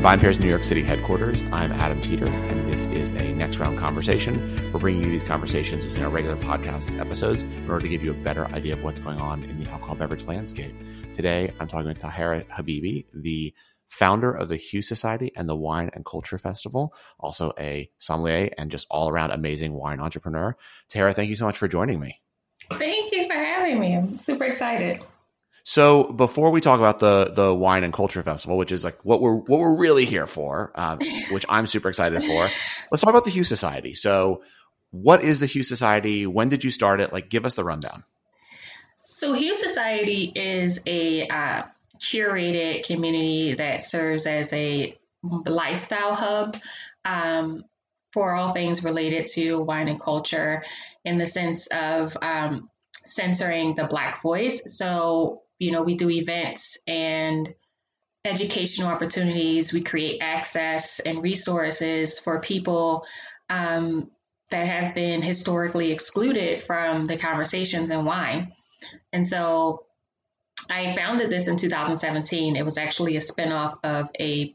From VinePair's New York City headquarters, I'm Adam Teeter, and this is a next round conversation. We're bringing you these conversations in our regular podcast episodes in order to give you a better idea of what's going on in the alcohol beverage landscape. Today, I'm talking with Tahiirah Habibi, the founder of the Hue Society and the Wine and Culture Festival, also a sommelier and just all around amazing wine entrepreneur. Tahiirah, thank you so much for joining me. Thank you for having me. I'm super excited. So before we talk about the the wine and culture festival, which is like what we're what we're really here for, uh, which I'm super excited for, let's talk about the Hue Society. So, what is the Hue Society? When did you start it? Like, give us the rundown. So, Hue Society is a uh, curated community that serves as a lifestyle hub um, for all things related to wine and culture, in the sense of um, centering the Black voice. So you know, we do events and educational opportunities. We create access and resources for people um, that have been historically excluded from the conversations in wine. And so I founded this in 2017. It was actually a spinoff of a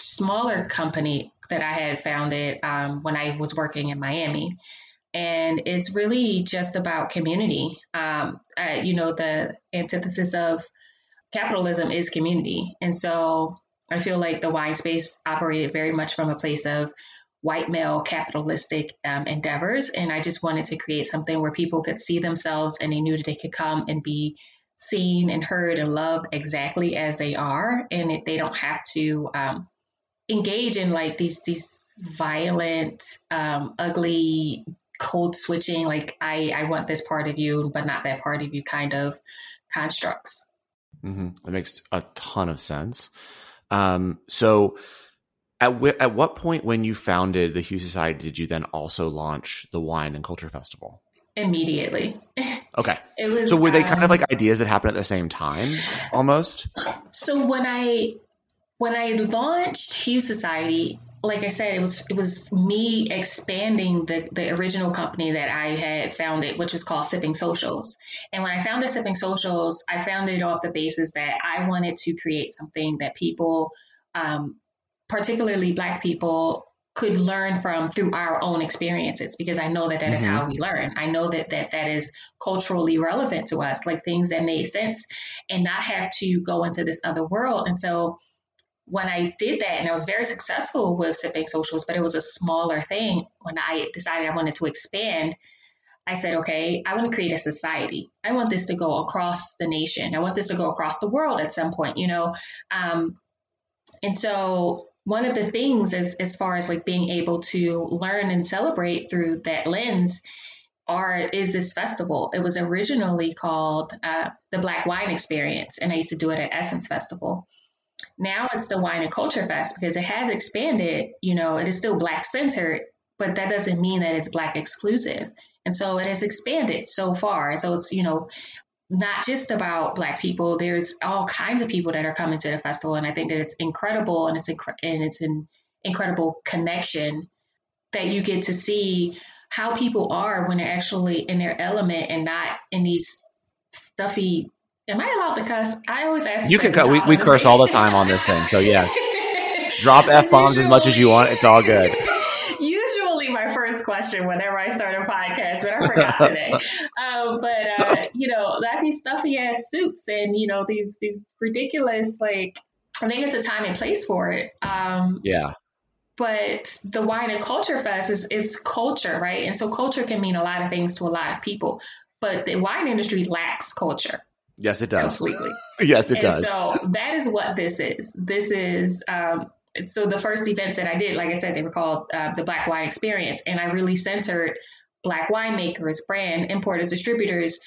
smaller company that I had founded um, when I was working in Miami and it's really just about community. Um, uh, you know, the antithesis of capitalism is community, and so I feel like the wine space operated very much from a place of white male capitalistic um, endeavors, and I just wanted to create something where people could see themselves and they knew that they could come and be seen and heard and loved exactly as they are, and it, they don't have to um, engage in like these these violent, um, ugly code switching, like I, I want this part of you, but not that part of you kind of constructs. Mm-hmm. That makes a ton of sense. Um, so, at, w- at what point when you founded the Hue Society did you then also launch the Wine and Culture Festival? Immediately. Okay. It was, so were they um, kind of um, like ideas that happened at the same time, almost? So when I when I launched Hue Society, like I said, it was it was me expanding the the original company that I had founded, which was called Sipping Socials. And when I founded Sipping Socials, I founded it off the basis that I wanted to create something that people, um, particularly Black people, could learn from through our own experiences because I know that that mm-hmm. is how we learn. I know that that that is culturally relevant to us, like things that made sense, and not have to go into this other world. And so when I did that, and I was very successful with Sipping Socials, but it was a smaller thing. When I decided I wanted to expand, I said, okay, I want to create a society. I want this to go across the nation. I want this to go across the world at some point, you know. Um, and so one of the things as as far as like being able to learn and celebrate through that lens are is this festival. It was originally called uh, the Black Wine Experience, and I used to do it at Essence Festival. Now it's the Wine and Culture Fest because it has expanded. You know, it is still Black centered, but that doesn't mean that it's Black exclusive. And so it has expanded so far. So it's, you know, not just about Black people. There's all kinds of people that are coming to the festival, and I think that it's incredible, and it's inc- and it's an incredible connection that you get to see how people are when they're actually in their element and not in these stuffy Am I allowed to cuss? I always ask. You can cut. We, we curse all the time on this thing. So yes, drop f bombs as much as you want. It's all good. Usually, my first question whenever I start a podcast, but I forgot today. Uh, but uh, you know, that these stuffy ass suits and you know these these ridiculous like. I think it's a time and place for it. Um, yeah but the wine and culture fest is, is culture right and so culture can mean a lot of things to a lot of people but the wine industry lacks culture Yes, it does. Completely. yes, it and does. So that is what this is. This is um, so the first events that I did, like I said, they were called uh, the Black Wine Experience, and I really centered Black winemakers, brand importers, distributors,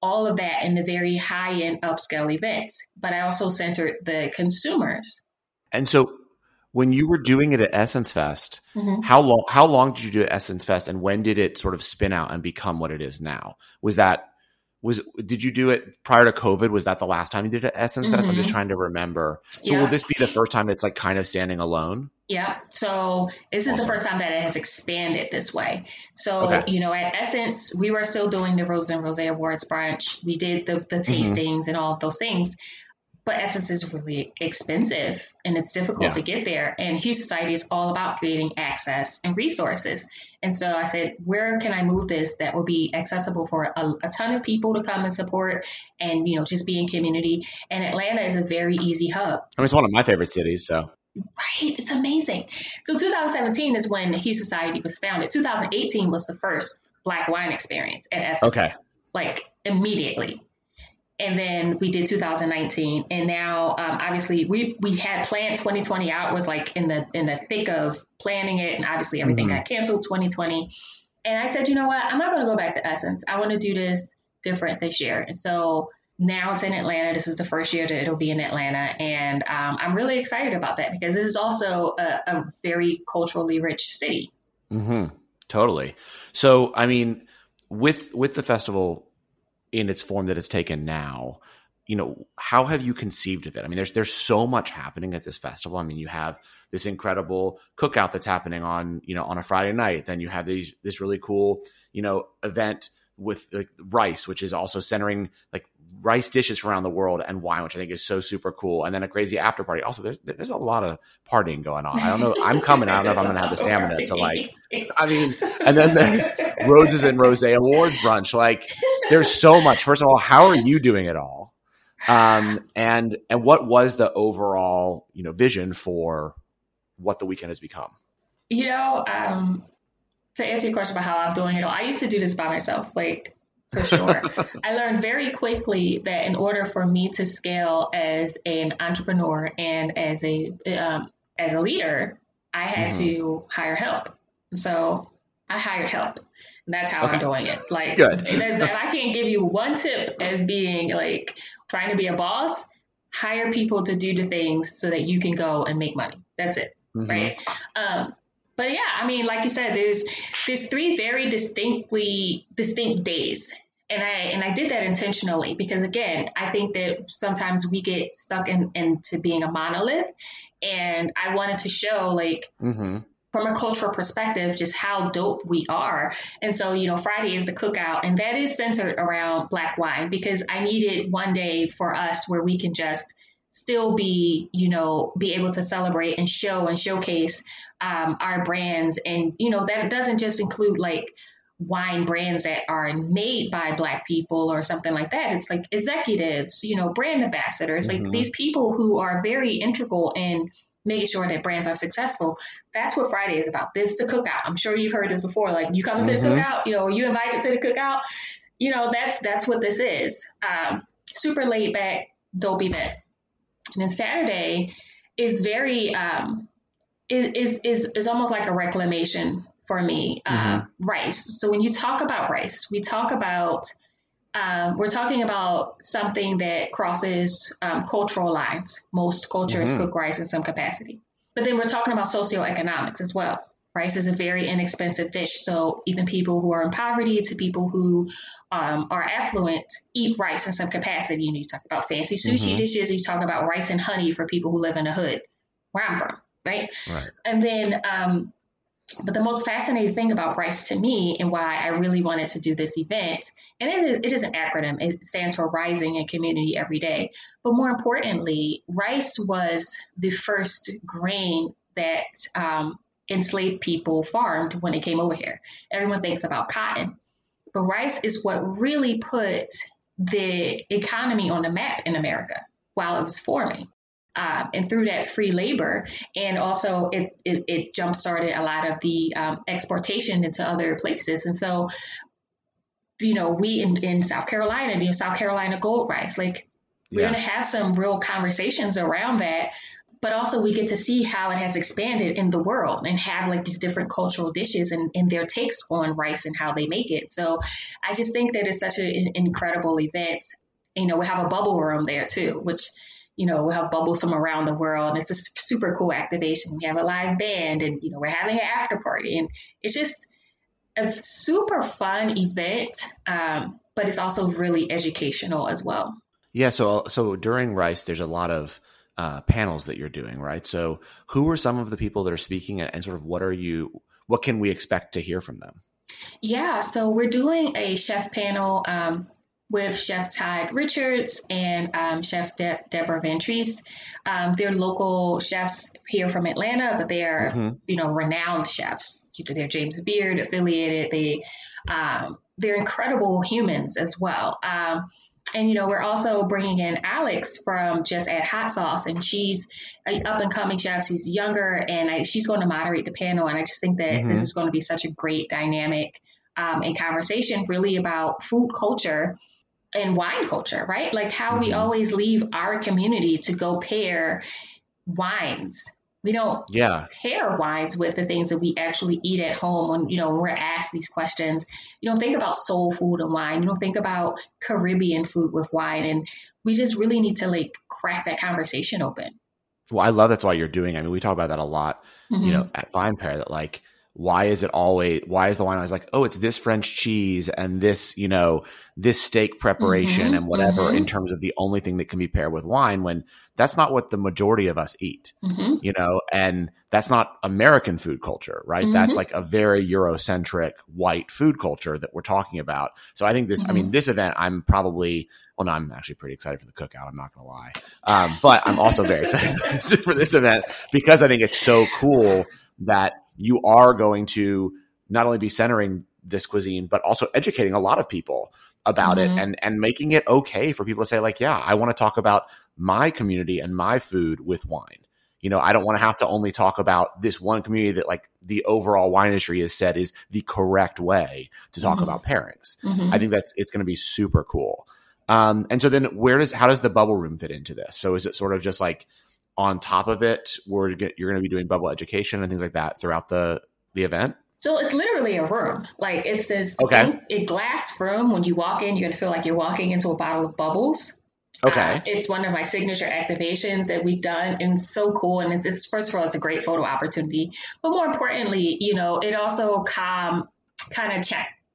all of that in the very high end upscale events. But I also centered the consumers. And so when you were doing it at Essence Fest, mm-hmm. how long how long did you do at Essence Fest and when did it sort of spin out and become what it is now? Was that was did you do it prior to COVID? Was that the last time you did it at Essence mm-hmm. Fest? I'm just mm-hmm. trying to remember. So yeah. will this be the first time it's like kind of standing alone? Yeah. So this awesome. is the first time that it has expanded this way. So, okay. you know, at Essence, we were still doing the Rose and Rose Awards brunch. We did the, the mm-hmm. tastings mm-hmm. and all of those things. But Essence is really expensive and it's difficult yeah. to get there. And Hue Society is all about creating access and resources. And so I said, where can I move this that will be accessible for a, a ton of people to come and support and, you know, just be in community. And Atlanta is a very easy hub. I mean, it's one of my favorite cities. So Right. It's amazing. So 2017 is when Hue Society was founded. 2018 was the first black wine experience at Essence. Okay. Like immediately and then we did 2019 and now um, obviously we we had planned 2020 out was like in the in the thick of planning it. And obviously everything mm-hmm. got canceled 2020 and i said you know what? I'm not going to go back to essence. I want to do this different this year. And so now it's in atlanta. This is the first year that it'll be in atlanta. And um, i'm really excited about that because this is also a, a very culturally rich city. Mm-hmm. totally. So i mean with with the festival in its form that it's taken now. You know how have you conceived of it? I mean there's there's so much happening at this festival. I mean you have this incredible cookout that's happening on you know on a friday night. Then you have these this really cool you know event with like rice which is also centering like rice dishes from around the world and wine which i think is so super cool. And then a crazy after party. Also there's there's a lot of partying going on. I don't know i'm coming i don't know if i'm gonna have the stamina to like i mean and then there's roses and rose awards brunch. Like there's so much. First of all, how are you doing it all? Um, and and what was the overall you know vision for what the weekend has become? You know, um, to answer your question about how I'm doing it all, I used to do this by myself, like for sure. I learned very quickly that in order for me to scale as an entrepreneur and as a um, as a leader, I had mm-hmm. to hire help. So I hired help. That's how okay. I'm doing it. Like, good. if I can't give you one tip as being like trying to be a boss, hire people to do the things so that you can go and make money. That's it, mm-hmm. right? Um, but yeah, I mean, like you said, there's there's three very distinctly distinct days, and I and I did that intentionally because again, I think that sometimes we get stuck in into being a monolith, and I wanted to show like. Mm-hmm from a cultural perspective, just how dope we are. And so, you know, Friday is the cookout, and that is centered around black wine because I needed one day for us where we can just still be, you know, be able to celebrate and show and showcase um, our brands. And, you know, that doesn't just include like wine brands that are made by black people or something like that. It's like executives, you know, brand ambassadors, mm-hmm. like these people who are very integral in making sure that brands are successful. That's what Friday is about. This is the cookout. I'm sure you've heard this before. Like you come mm-hmm. to the mm-hmm. cookout, you know, you invited to the cookout. You know, that's that's what this is. Um, super laid back, dope event. And then Saturday is very um, is is is almost like a reclamation for me. Mm-hmm. Uh, rice. So when you talk about rice, we talk about um, we're talking about something that crosses um, cultural lines. Most cultures mm-hmm. cook rice in some capacity. But then we're talking about socioeconomics as well. Rice is a very inexpensive dish. So even people who are in poverty to people who um, are affluent eat rice in some capacity. And you talk about fancy sushi mm-hmm. dishes, you talk about rice and honey for people who live in the hood, where I'm from, right? right. And then um, but the most fascinating thing about Rice to me and why I really wanted to do this event, and it is, it is an acronym, it stands for Rising in Community Every Day. But more importantly, rice was the first grain that um, enslaved people farmed when they came over here. Everyone thinks about cotton, but rice is what really put the economy on the map in America while it was forming um, and through that free labor, and also it it, it jump started a lot of the um, exportation into other places, and so you know we in, in South Carolina, you know South Carolina gold rice, like we're yeah. going to have some real conversations around that. But also, we get to see how it has expanded in the world and have like these different cultural dishes and, and their takes on rice and how they make it. So, I just think that it's such an incredible event. You know, we have a bubble room there too, which you know, we'll have bubbles from around the world. And it's a super cool activation. We have a live band and, you know, we're having an after party. And it's just a super fun event, um, but it's also really educational as well. Yeah. So, so during Rice, there's a lot of uh, panels that you're doing, right? So, who are some of the people that are speaking and, and sort of what are you, what can we expect to hear from them? Yeah. So, we're doing a chef panel. Um, with Chef Todd Richards and um, Chef De- Deborah VanTrece. Um, they're local chefs here from Atlanta, but they are, mm-hmm. you know, renowned chefs. They're James Beard affiliated. They um, they're incredible humans as well. Um, and you know, we're also bringing in Alex from Just Add Hot Sauce, and she's an up and coming chef. She's younger, and I, she's going to moderate the panel. And I just think that mm-hmm. this is going to be such a great dynamic um, and conversation, really about food culture and wine culture, right? Like how mm-hmm. we always leave our community to go pair wines we don't yeah. pair wines with the things that we actually eat at home when you know when we're asked these questions you don't think about soul food and wine you don't think about caribbean food with wine and we just really need to like crack that conversation open well i love that's why you're doing i mean we talk about that a lot mm-hmm. you know at VinePair that like why is it always why is the wine always like oh it's this french cheese and this you know this steak preparation mm-hmm, and whatever mm-hmm. in terms of the only thing that can be paired with wine when that's not what the majority of us eat mm-hmm. you know and that's not american food culture right that's mm-hmm. like a very eurocentric white food culture that we're talking about so i think this i mean mm-hmm. this event i'm probably well no i'm actually pretty excited for the cookout i'm not gonna lie um, but i'm also very excited for this event because i think it's so cool that you are going to not only be centering this cuisine, but also educating a lot of people about mm-hmm. it and and making it okay for people to say like, yeah, I want to talk about my community and my food with wine. You know, I don't want to have to only talk about this one community that like the overall wine industry has said is the correct way to talk mm-hmm. about pairings. Mm-hmm. I think that's it's going to be super cool. Um, and so then where does how does the bubble room fit into this? So is it sort of just like on top of it, we're you're going to be doing bubble education and things like that throughout the the event? So it's literally a room. Like it's this okay. a glass room. When you walk in, you're gonna feel like you're walking into a bottle of bubbles. Okay. Uh, it's one of my signature activations that we've done and so cool. And it's, it's, first of all, it's a great photo opportunity. But more importantly, you know, it also com- kind of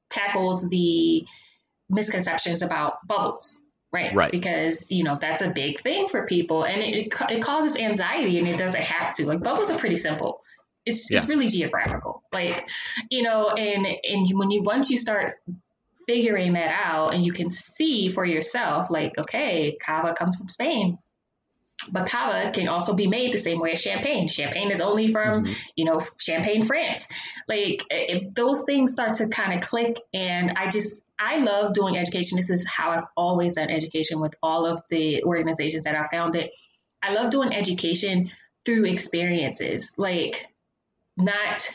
tackles the misconceptions about bubbles. Right. Right. Because, you know, that's a big thing for people and it, it, it causes anxiety and it doesn't have to. Like bubbles are pretty simple. It's, yeah. it's really geographical. Like, you know, and, and when you, once you start figuring that out and you can see for yourself, like, okay, cava comes from Spain. But cava can also be made the same way as champagne. Champagne is only from, mm-hmm. you know, Champagne, France. Like if those things start to kind of click, and I just I love doing education. This is how I've always done education with all of the organizations that I founded. I love doing education through experiences. Like not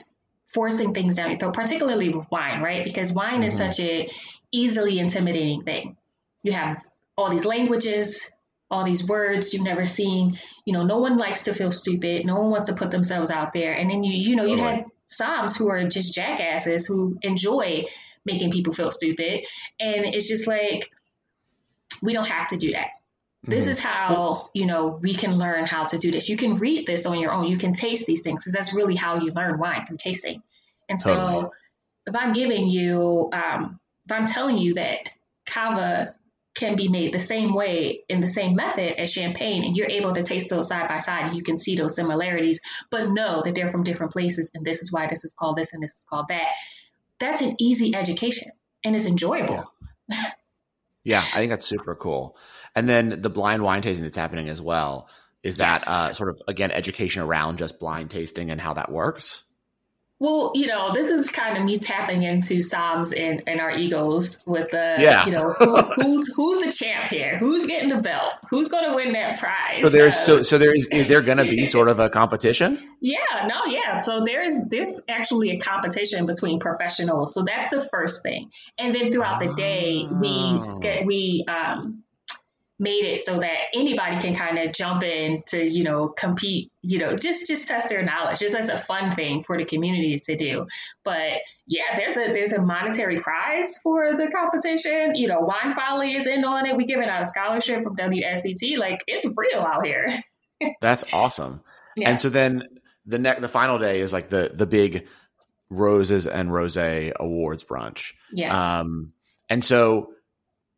forcing things down your throat, particularly with wine, right? Because wine mm-hmm. is such a easily intimidating thing. You have all these languages, all these words you've never seen. You know, no one likes to feel stupid. No one wants to put themselves out there. And then you, you know, totally. you had somms who are just jackasses who enjoy making people feel stupid. And it's just like, we don't have to do that. This mm-hmm. is how, you know, we can learn how to do this. You can read this on your own. You can taste these things because that's really how you learn wine through tasting. And so totally. if I'm giving you, um, if I'm telling you that cava can be made the same way in the same method as champagne and you're able to taste those side by side and you can see those similarities but know that they're from different places and this is why this is called this and this is called that that's an easy education and it's enjoyable yeah, yeah i think that's super cool and then the blind wine tasting that's happening as well. Is that yes. uh, sort of again education around just blind tasting and how that works? Well, you know, this is kind of me tapping into somms and, and our egos with the, yeah. you know, who, who's who's the champ here? Who's getting the belt? Who's going to win that prize? So there's so so there is is there going to be sort of a competition? Yeah, no, yeah. So there is there's actually a competition between professionals. So that's the first thing, and then throughout the day we oh. we um made it so that anybody can kind of jump in to you know compete you know just just test their knowledge. Just as a fun thing for the community to do. But yeah there's a there's a monetary prize for the competition. You know wine folly is in on it. We giving out a scholarship from WSET like it's real out here. That's awesome. Yeah. and so then the next the final day is like the the big roses and rose awards brunch. Yeah. Um and so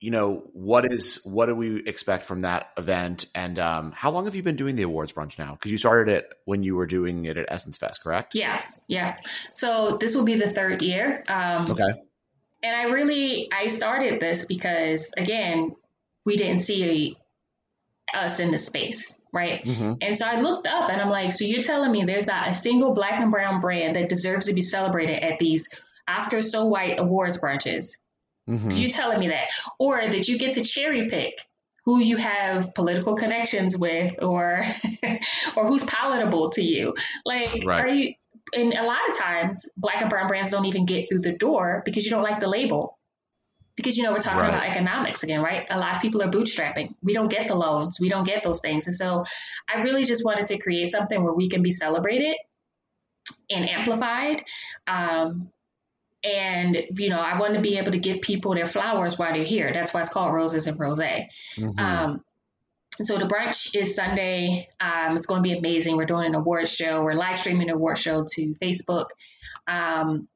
you know what is what do we expect from that event and um, how long have you been doing the awards brunch now because you started it when you were doing it at essence fest correct yeah yeah so this will be the third year um, okay And I really I started this because again, we didn't see us in the space, right? Mm-hmm. And so I looked up and I'm like, so you're telling me there's not a single black and brown brand that deserves to be celebrated at these Oscars So White awards brunches? Mm-hmm. You telling me that, or that you get to cherry pick who you have political connections with, or or who's palatable to you? Like, right. are you? And a lot of times, black and brown brands don't even get through the door because you don't like the label because you know we're talking right. about economics again right a lot of people are bootstrapping we don't get the loans we don't get those things and so i really just wanted to create something where we can be celebrated and amplified um, and you know i want to be able to give people their flowers while they're here that's why it's called roses and rose mm-hmm. um, so the brunch is Sunday. Um, it's going to be amazing. We're doing an award show. We're live streaming an award show to Facebook. Um,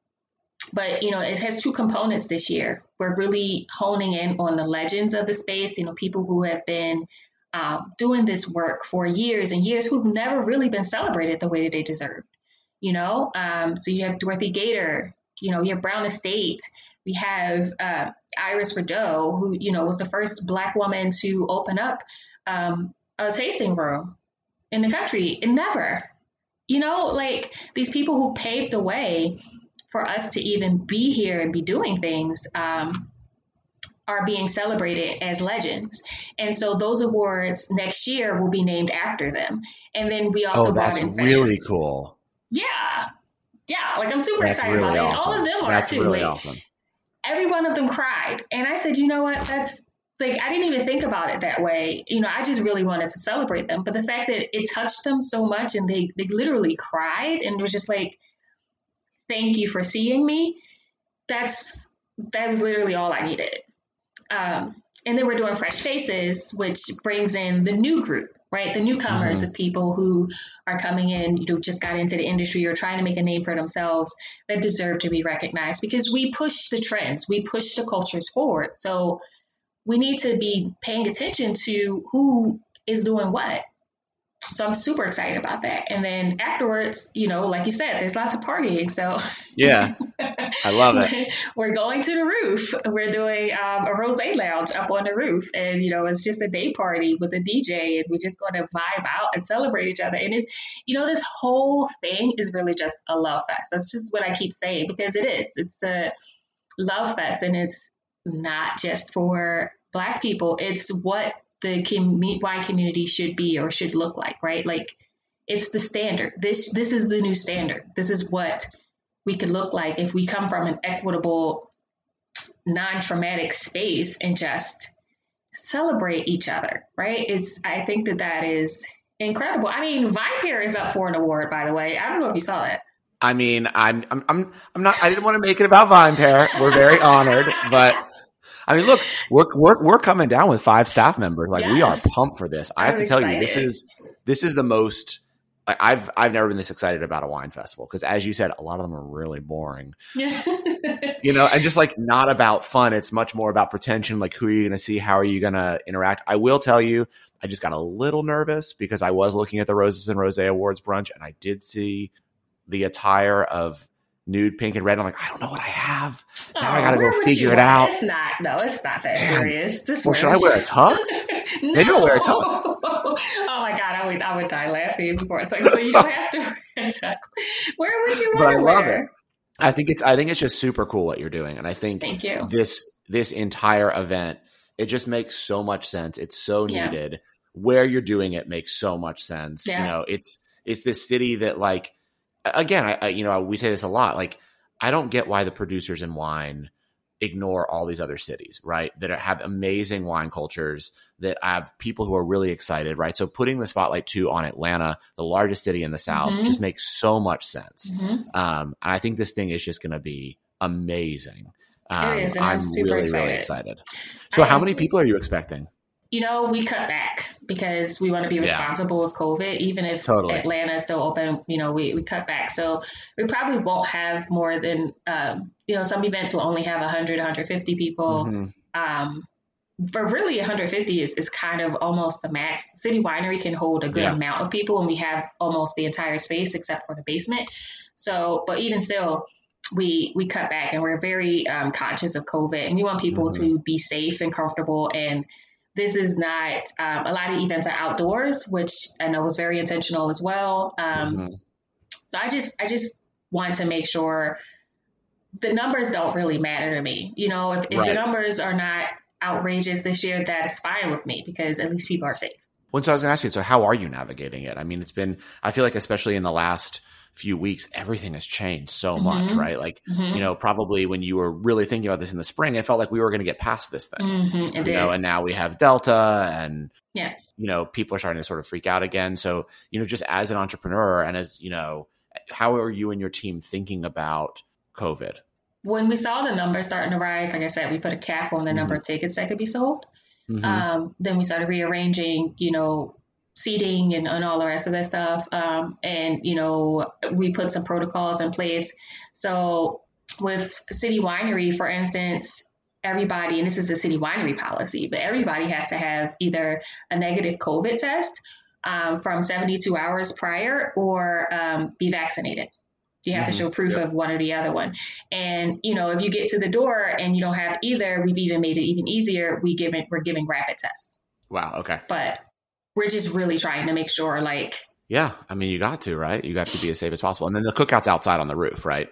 but you know it has two components this year we're really honing in on the legends of the space you know people who have been um, doing this work for years and years who've never really been celebrated the way that they deserve you know um, so you have dorothy Gaiter you know you have brown estate we have uh, iris Rideau, who you know was the first black woman to open up um, a tasting room in the country and never you know like these people who paved the way for us to even be here and be doing things um, are being celebrated as legends. And so those awards next year will be named after them. And then we also oh, that's really cool. Yeah. Yeah. Like I'm super that's excited really about awesome. it. All of them that's are too. really like, awesome. Every one of them cried. And I said, you know what? That's like I didn't even think about it that way. You know, I just really wanted to celebrate them. But the fact that it touched them so much and they they literally cried and was just like thank you for seeing me. That's that was literally all I needed. Um, and then we're doing fresh faces, which brings in the new group, right? The newcomers mm-hmm. of people who are coming in, you know, just got into the industry or trying to make a name for themselves that deserve to be recognized because we push the trends, we push the cultures forward. So we need to be paying attention to who is doing what so I'm super excited about that. And then afterwards, you know, like you said, there's lots of partying. So yeah, I love it. We're going to the roof. We're doing um, a rose lounge up on the roof, and you know, it's just a day party with a DJ, and we're just going to vibe out and celebrate each other. And it's, you know, this whole thing is really just a love fest. That's just what I keep saying because it is. It's a love fest, and it's not just for Black people. It's what the com- why community should be or should look like, right? Like it's the standard. This this is the new standard. This is what we could look like if we come from an equitable, non-traumatic space and just celebrate each other, right? Is I think that that is incredible. I mean, VinePair is up for an award, by the way. I don't know if you saw that. I mean, I'm I'm I'm I'm not. I didn't want to make it about VinePair. We're very honored, but I mean, look, we're we're we're coming down with five staff members. Like yes. we are pumped for this. I have I'm to tell excited. you, this is this is the most. I've I've never been this excited about a wine festival because, as you said, a lot of them are really boring. you know, and just like not about fun. It's much more about pretension. Like, who are you going to see? How are you going to interact? I will tell you, I just got a little nervous because I was looking at the Roses and Rose Awards brunch, and I did see the attire of nude pink and red. I'm like, I don't know what I have. Now oh, I gotta go figure it out. It's not. No, it's not that serious. This well, should I wear a tux? no. Maybe I'll wear a tux. oh my god, I would I would die laughing before a tux. So you don't have to wear a tux. Where would you but I love wear? it. I think it's I think it's just super cool what you're doing, and I think Thank you. this this entire event it just makes so much sense. It's so needed. Yeah. Where you're doing it makes so much sense. Yeah. You know, it's it's this city that like again, I, I, you know, we say this a lot. Like, I don't get why the producers in wine ignore all these other cities, right? That have amazing wine cultures, that have people who are really excited, right? So putting the spotlight too on Atlanta, the largest city in the South, mm-hmm. just makes so much sense. Mm-hmm. Um, and I think this thing is just going to be amazing. Um, it is, I'm, I'm really, excited. really excited. So, I how many people are you expecting? you know, we cut back because we want to be responsible yeah. with COVID. Even if totally. Atlanta is still open, you know, we, we cut back. So we probably won't have more than, um, you know, some events will only have 100, 150 people. Mm-hmm. Um, but really 150 is, is kind of almost the max. City Winery can hold a good yeah. amount of people and we have almost the entire space except for the basement. So, but even still, we we cut back and we're very um, conscious of COVID and we want people mm-hmm. to be safe and comfortable and this is not um, a lot of events are outdoors, which I know was very intentional as well. Um, mm-hmm. So I just I just want to make sure the numbers don't really matter to me. You know, if, if right. the numbers are not outrageous this year, that's fine with me because at least people are safe. Well, so I was going to ask you, so how are you navigating it? I mean, it's been, I feel like, especially in the last few weeks, everything has changed so mm-hmm. much, right? Like, mm-hmm. you know, probably when you were really thinking about this in the spring, it felt like we were going to get past this thing, mm-hmm, you know, and now we have Delta and, yeah, you know, people are starting to sort of freak out again. So, you know, just as an entrepreneur and as, you know, how are you and your team thinking about COVID? When we saw the numbers starting to rise, like I said, we put a cap on the number of mm-hmm. tickets that could be sold. Mm-hmm. Um, then we started rearranging, you know, seating and, and all the rest of that stuff. Um, and, you know, we put some protocols in place. So with City Winery, for instance, everybody, and this is a City Winery policy, but everybody has to have either a negative COVID test um, from 72 hours prior or um, be vaccinated. You have mm-hmm. to show proof yep. of one or the other one. And, you know, if you get to the door and you don't have either, we've even made it even easier. We give it, we're giving rapid tests. Wow. Okay. But we're just really trying to make sure like. Yeah. I mean, you got to, right? You got to be as safe as possible. And then the cookout's outside on the roof, right?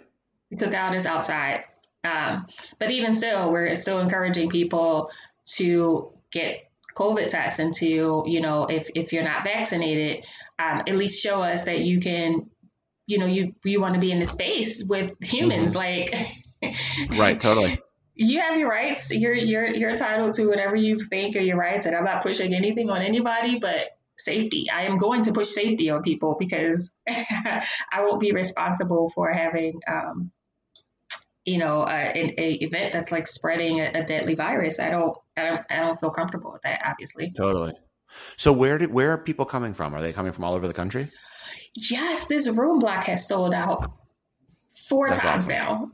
The cookout is outside. Um, but even still, we're still encouraging people to get COVID tests and to, you know, if, if you're not vaccinated, um, at least show us that you can you know you you want to be in the space with humans mm-hmm. like right totally you have your rights. You're you're you're entitled to whatever you think are your rights and i'm not pushing anything on anybody but safety. I am going to push safety on people because i won't be responsible for having um, you know an event that's like spreading a, a deadly virus. I don't i don't i don't feel comfortable with that obviously. Totally. So where did where are people coming from? Are they coming from all over the country? Yes, this room block has sold out four That's times awesome. now.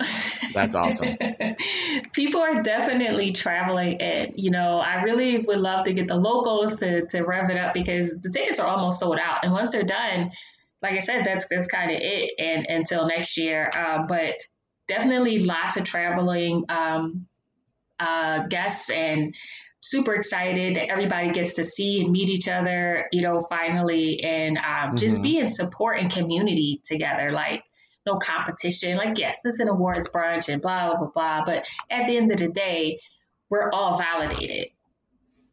That's awesome. People are definitely traveling and you know, I really would love to get the locals to, to rev it up because the tickets are almost sold out. And once they're done, like I said, that's that's kind of it and until next year. Uh, but definitely lots of traveling um, uh, guests and super excited that everybody gets to see and meet each other, you know, finally, and um, mm-hmm. just be in support and community together. Like, no competition. Like, yes, this is an awards brunch and blah, blah, blah, blah. But at the end of the day, we're all validated,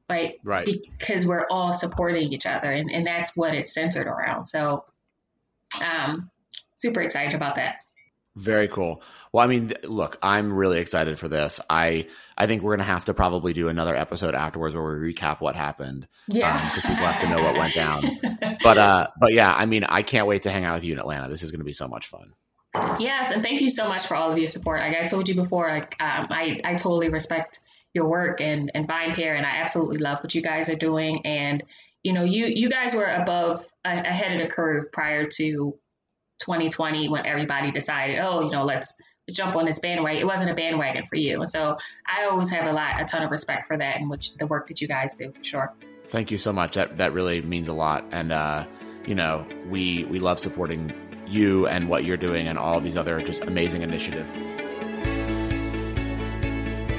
right? Right. Because we're all supporting each other. And, and that's what it's centered around. So, um, super excited about that. Very cool. Well, I mean, look, I'm really excited for this. I I think we're gonna have to probably do another episode afterwards where we recap what happened. Yeah, because um, people have to know what went down. but uh, but yeah, I mean, I can't wait to hang out with you in Atlanta. This is gonna be so much fun. Yes, and thank you so much for all of your support. Like I told you before, like um, I I totally respect your work and and VinePair, and I absolutely love what you guys are doing. And you know, you you guys were above ahead of the curve prior to 2020 when everybody decided, oh, you know, let's jump on this bandwagon. It wasn't a bandwagon for you. So I always have a lot, a ton of respect for that and which the work that you guys do for sure. Thank you so much. That that really means a lot. And uh, you know, we we love supporting you and what you're doing and all these other just amazing initiatives.